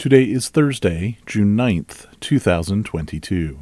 Today is Thursday, June 9th, 2022.